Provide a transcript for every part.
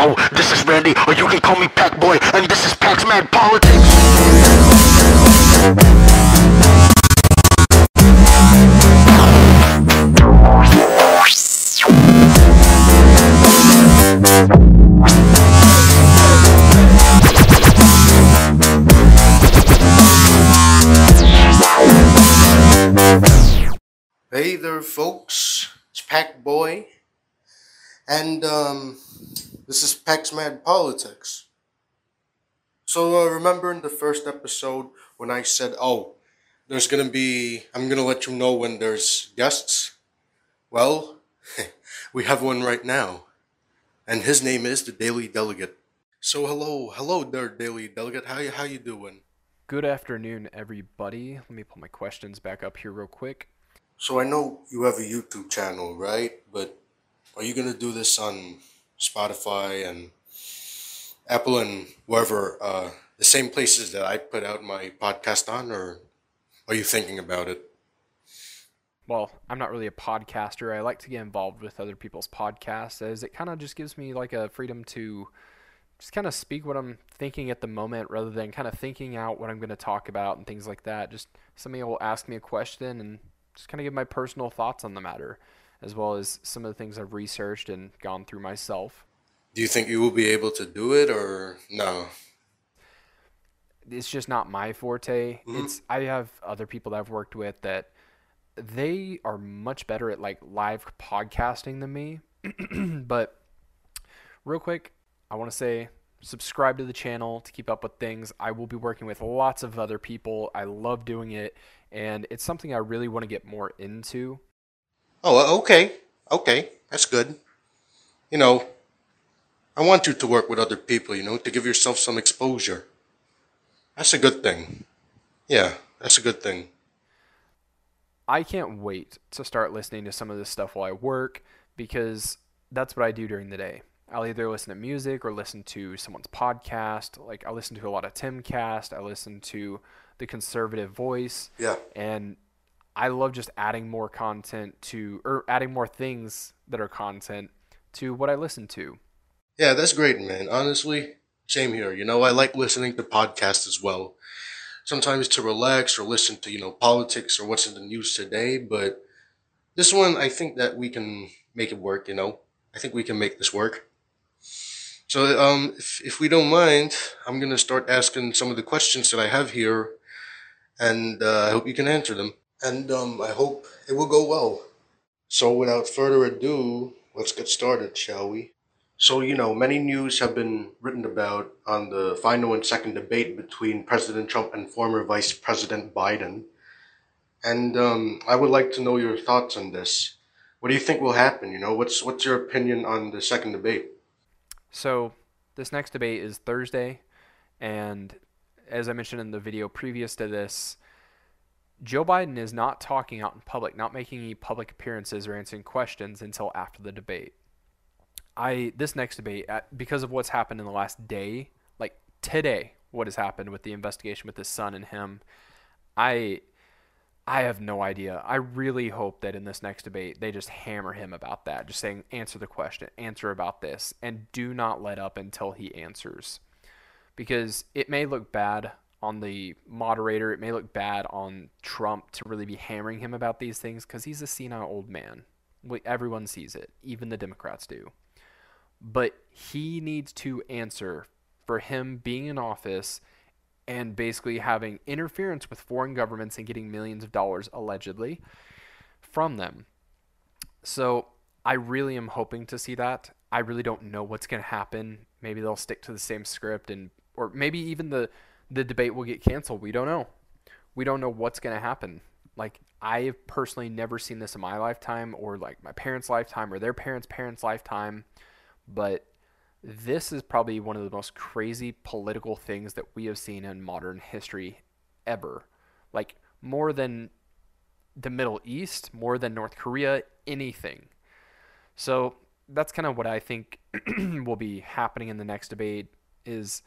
Yo, this is Randy, or you can call me Pack Boy, and this is Pack's Mad Politics. Hey there, folks. It's Pack Boy, and um, this is Pack's Mad Politics. So, uh, remember in the first episode when I said, "Oh, there's gonna be," I'm gonna let you know when there's guests. Well, we have one right now, and his name is the Daily Delegate. So, hello, hello there, Daily Delegate. How you how you doing? Good afternoon, everybody. Let me pull my questions back up here real quick. So I know you have a YouTube channel, right? But are you gonna do this on Spotify and Apple and wherever uh, the same places that I put out my podcast on, or are you thinking about it? Well, I'm not really a podcaster. I like to get involved with other people's podcasts as it kind of just gives me like a freedom to just kind of speak what I'm thinking at the moment rather than kind of thinking out what I'm going to talk about and things like that. Just somebody will ask me a question and just kind of give my personal thoughts on the matter, as well as some of the things I've researched and gone through myself. Do you think you will be able to do it, or no? It's just not my forte. Mm-hmm. It's I have other people that I've worked with that they are much better at like live podcasting than me. but real quick, I want to say subscribe to the channel to keep up with things. I will be working with lots of other people. I love doing it, and it's something I really want to get more into. Oh, okay, okay, that's good. You know, I want you to work with other people. You know, to give yourself some exposure. That's a good thing. Yeah, that's a good thing. I can't wait to start listening to some of this stuff while I work because that's what I do during the day. I'll either listen to music or listen to someone's podcast. Like I listen to a lot of Timcast. I listen to the Conservative Voice. Yeah. and I love just adding more content to or adding more things that are content to what I listen to. Yeah, that's great, man. Honestly, same here. You know, I like listening to podcasts as well. Sometimes to relax or listen to, you know, politics or what's in the news today, but this one I think that we can make it work, you know. I think we can make this work. So, um, if, if we don't mind, I'm gonna start asking some of the questions that I have here, and uh, I hope you can answer them. And um, I hope it will go well. So, without further ado, let's get started, shall we? So, you know, many news have been written about on the final and second debate between President Trump and former Vice President Biden. And um, I would like to know your thoughts on this. What do you think will happen? You know, what's what's your opinion on the second debate? So this next debate is Thursday, and as I mentioned in the video previous to this, Joe Biden is not talking out in public, not making any public appearances or answering questions until after the debate. I this next debate uh, because of what's happened in the last day, like today, what has happened with the investigation with his son and him, I I have no idea. I really hope that in this next debate they just hammer him about that, just saying answer the question, answer about this, and do not let up until he answers. Because it may look bad on the moderator, it may look bad on Trump to really be hammering him about these things because he's a senile old man. We, everyone sees it, even the Democrats do. But he needs to answer for him being in office and basically having interference with foreign governments and getting millions of dollars allegedly from them. So I really am hoping to see that. I really don't know what's going to happen. Maybe they'll stick to the same script and or maybe even the the debate will get canceled. We don't know. We don't know what's going to happen. Like I've personally never seen this in my lifetime or like my parents' lifetime or their parents' parents' lifetime, but this is probably one of the most crazy political things that we have seen in modern history ever. Like more than the Middle East, more than North Korea, anything. So that's kind of what I think will be happening in the next debate is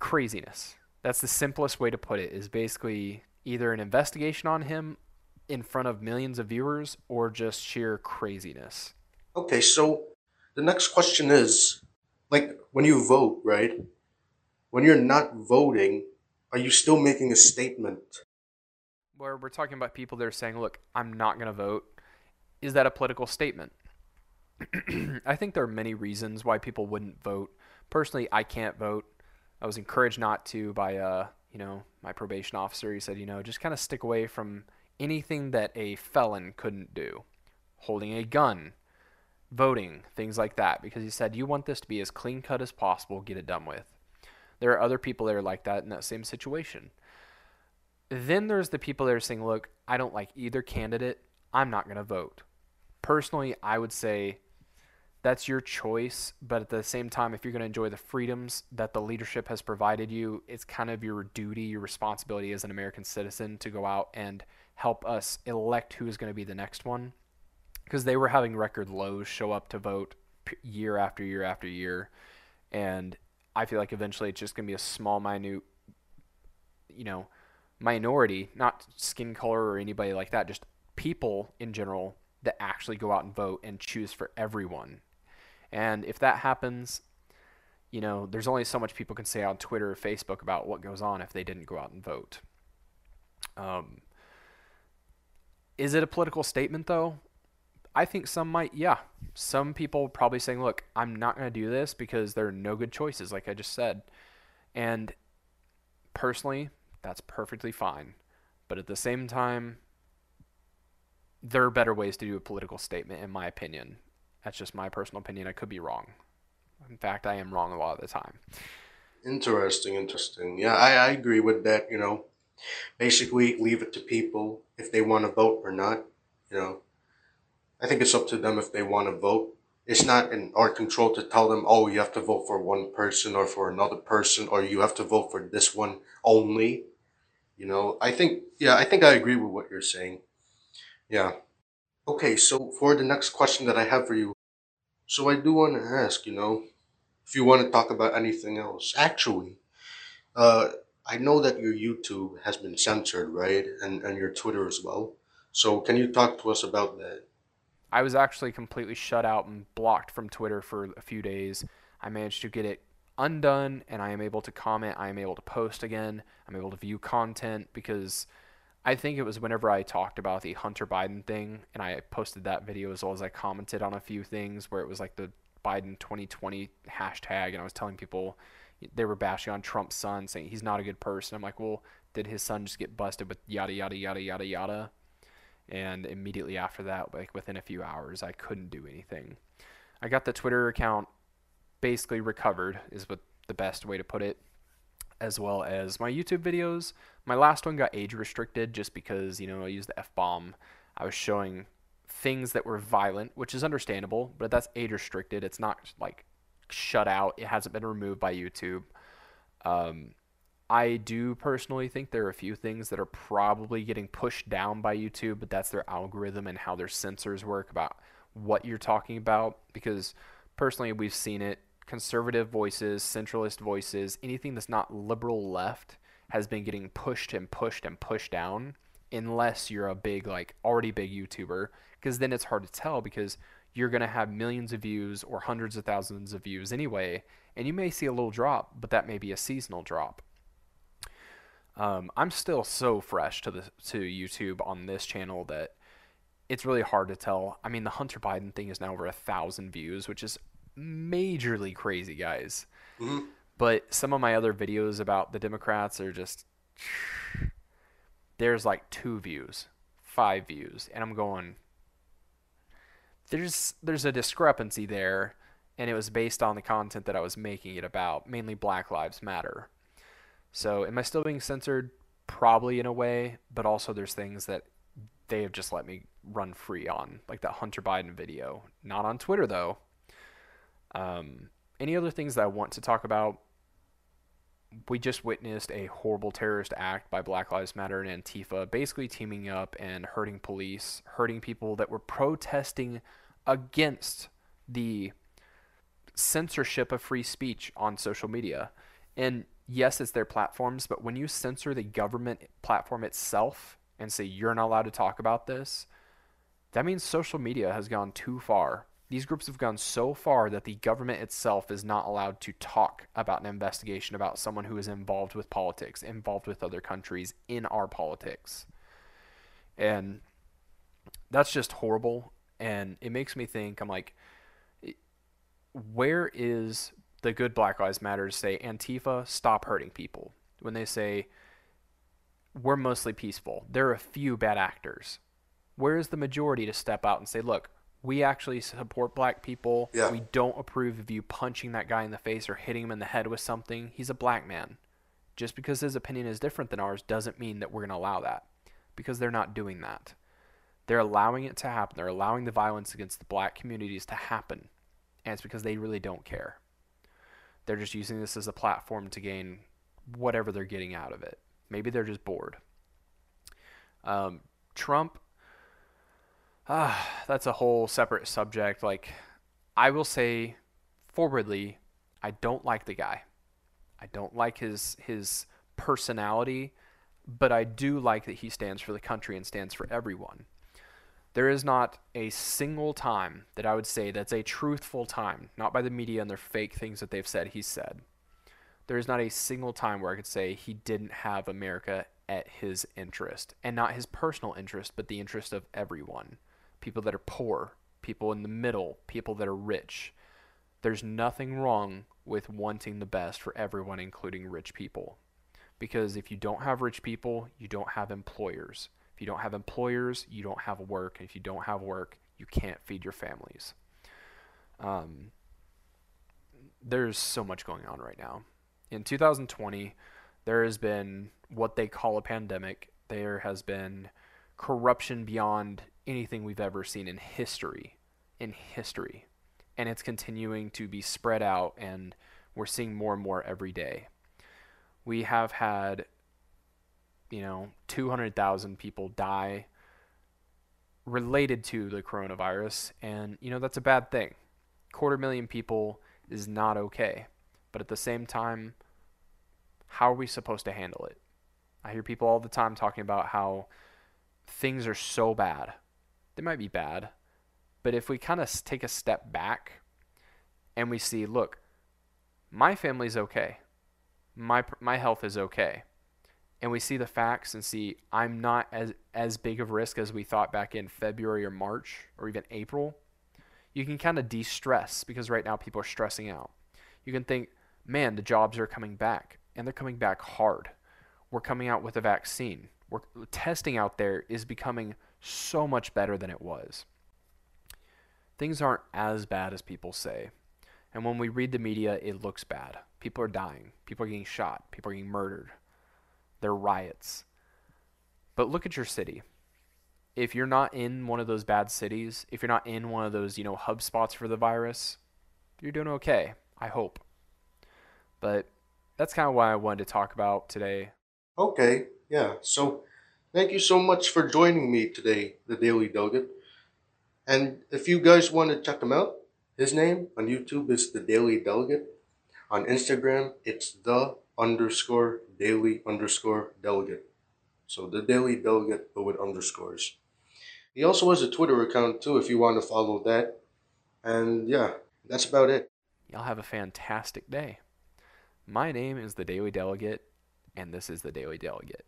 craziness. That's the simplest way to put it is basically either an investigation on him in front of millions of viewers or just sheer craziness. Okay, so the next question is like when you vote, right? When you're not voting, are you still making a statement? Where we're talking about people that are saying, look, I'm not going to vote. Is that a political statement? I think there are many reasons why people wouldn't vote. Personally, I can't vote. I was encouraged not to by, uh, you know, my probation officer. He said, you know, just kind of stick away from anything that a felon couldn't do. Holding a gun, voting, things like that. Because he said, you want this to be as clean cut as possible, get it done with. There are other people that are like that in that same situation. Then there's the people that are saying, look, I don't like either candidate. I'm not going to vote. Personally, I would say that's your choice. But at the same time, if you're going to enjoy the freedoms that the leadership has provided you, it's kind of your duty, your responsibility as an American citizen to go out and help us elect who is going to be the next one. Because they were having record lows show up to vote year after year after year. And I feel like eventually it's just going to be a small, minute, you know, minority, not skin color or anybody like that, just people in general that actually go out and vote and choose for everyone. And if that happens, you know, there's only so much people can say on Twitter or Facebook about what goes on if they didn't go out and vote. Um, is it a political statement, though? I think some might, yeah. Some people probably saying, look, I'm not going to do this because there are no good choices, like I just said. And personally, that's perfectly fine. But at the same time, there are better ways to do a political statement, in my opinion. That's just my personal opinion. I could be wrong. In fact, I am wrong a lot of the time. Interesting, interesting. Yeah, I, I agree with that. You know, basically leave it to people if they want to vote or not. You know, I think it's up to them if they want to vote. It's not in our control to tell them, oh, you have to vote for one person or for another person, or you have to vote for this one only. You know, I think, yeah, I think I agree with what you're saying. Yeah. Okay, so for the next question that I have for you, so I do want to ask, you know, if you want to talk about anything else. Actually, uh, I know that your YouTube has been censored, right? And, and your Twitter as well. So can you talk to us about that? I was actually completely shut out and blocked from Twitter for a few days. I managed to get it undone and I am able to comment. I am able to post again. I'm able to view content because I think it was whenever I talked about the Hunter Biden thing and I posted that video as well as I commented on a few things where it was like the Biden 2020 hashtag and I was telling people they were bashing on Trump's son saying he's not a good person. I'm like, well, did his son just get busted with yada yada yada yada yada? And immediately after that, like within a few hours, I couldn't do anything. I got the Twitter account basically recovered, is what the best way to put it, as well as my YouTube videos. My last one got age restricted just because, you know, I used the F bomb. I was showing things that were violent, which is understandable, but that's age restricted. It's not like shut out, it hasn't been removed by YouTube. Um, I do personally think there are a few things that are probably getting pushed down by YouTube, but that's their algorithm and how their censors work about what you're talking about. Because personally, we've seen it conservative voices, centralist voices, anything that's not liberal left has been getting pushed and pushed and pushed down unless you're a big like already big YouTuber because then it's hard to tell because you're going to have millions of views or hundreds of thousands of views anyway and you may see a little drop but that may be a seasonal drop um, I'm still so fresh to the to YouTube on this channel that it's really hard to tell. I mean, the Hunter Biden thing is now over a thousand views, which is majorly crazy, guys. Mm-hmm. But some of my other videos about the Democrats are just there's like two views, five views, and I'm going. There's there's a discrepancy there, and it was based on the content that I was making it about, mainly Black Lives Matter. So, am I still being censored? Probably in a way, but also there's things that they have just let me run free on, like that Hunter Biden video. Not on Twitter though. Um, any other things that I want to talk about? We just witnessed a horrible terrorist act by Black Lives Matter and Antifa, basically teaming up and hurting police, hurting people that were protesting against the censorship of free speech on social media. And yes, it's their platforms, but when you censor the government platform itself and say you're not allowed to talk about this, that means social media has gone too far. These groups have gone so far that the government itself is not allowed to talk about an investigation about someone who is involved with politics, involved with other countries in our politics. And that's just horrible. And it makes me think, I'm like, where is the good Black Lives Matter to say, Antifa, stop hurting people? When they say, we're mostly peaceful, there are a few bad actors. Where is the majority to step out and say, look, we actually support black people. Yeah. We don't approve of you punching that guy in the face or hitting him in the head with something. He's a black man. Just because his opinion is different than ours doesn't mean that we're going to allow that because they're not doing that. They're allowing it to happen. They're allowing the violence against the black communities to happen. And it's because they really don't care. They're just using this as a platform to gain whatever they're getting out of it. Maybe they're just bored. Um, Trump Ah, that's a whole separate subject. Like, I will say forwardly, I don't like the guy. I don't like his his personality, but I do like that he stands for the country and stands for everyone. There is not a single time that I would say that's a truthful time, not by the media and their fake things that they've said he said. There is not a single time where I could say he didn't have America at his interest, and not his personal interest, but the interest of everyone people that are poor, people in the middle, people that are rich. There's nothing wrong with wanting the best for everyone, including rich people. Because if you don't have rich people, you don't have employers. If you don't have employers, you don't have work. And if you don't have work, you can't feed your families. Um, there's so much going on right now. In 2020, there has been what they call a pandemic. There has been corruption beyond anything we've ever seen in history. In history. And it's continuing to be spread out, and we're seeing more and more every day. We have had, you know, 200,000 people die related to the coronavirus, and, you know, that's a bad thing. Quarter million people is not okay. But at the same time, how are we supposed to handle it? I hear people all the time talking about how things are so bad they might be bad. But if we kind of take a step back and we see, look, my family's okay. My my health is okay. And we see the facts and see I'm not as as big of a risk as we thought back in February or March or even April. You can kind of de-stress because right now people are stressing out. You can think, man, the jobs are coming back and they're coming back hard. We're coming out with a vaccine. We're testing out there is becoming so much better than it was. Things aren't as bad as people say. And when we read the media, it looks bad. People are dying. People are getting shot. People are getting murdered. There are riots. But look at your city. If you're not in one of those bad cities, if you're not in one of those, you know, hub spots for the virus, you're doing okay. I hope. But that's kind of why I wanted to talk about today. Okay, yeah. So Thank you so much for joining me today, the Daily Delegate. And if you guys want to check him out, his name on YouTube is the Daily Delegate. On Instagram, it's the underscore daily underscore delegate. So the Daily Delegate, but with underscores. He also has a Twitter account too if you want to follow that. And yeah, that's about it. Y'all have a fantastic day. My name is the Daily Delegate, and this is the Daily Delegate.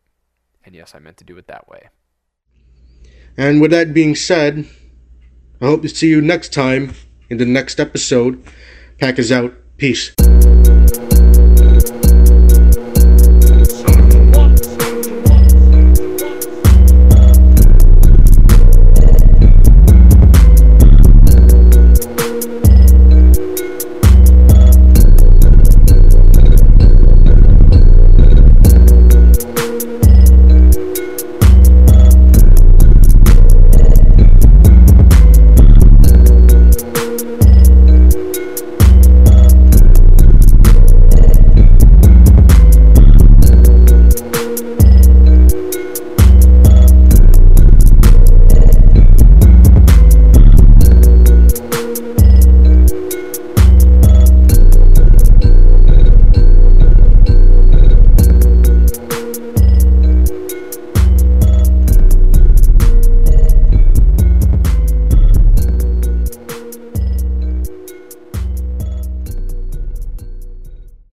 And yes, I meant to do it that way. And with that being said, I hope to see you next time in the next episode. Pack is out. Peace.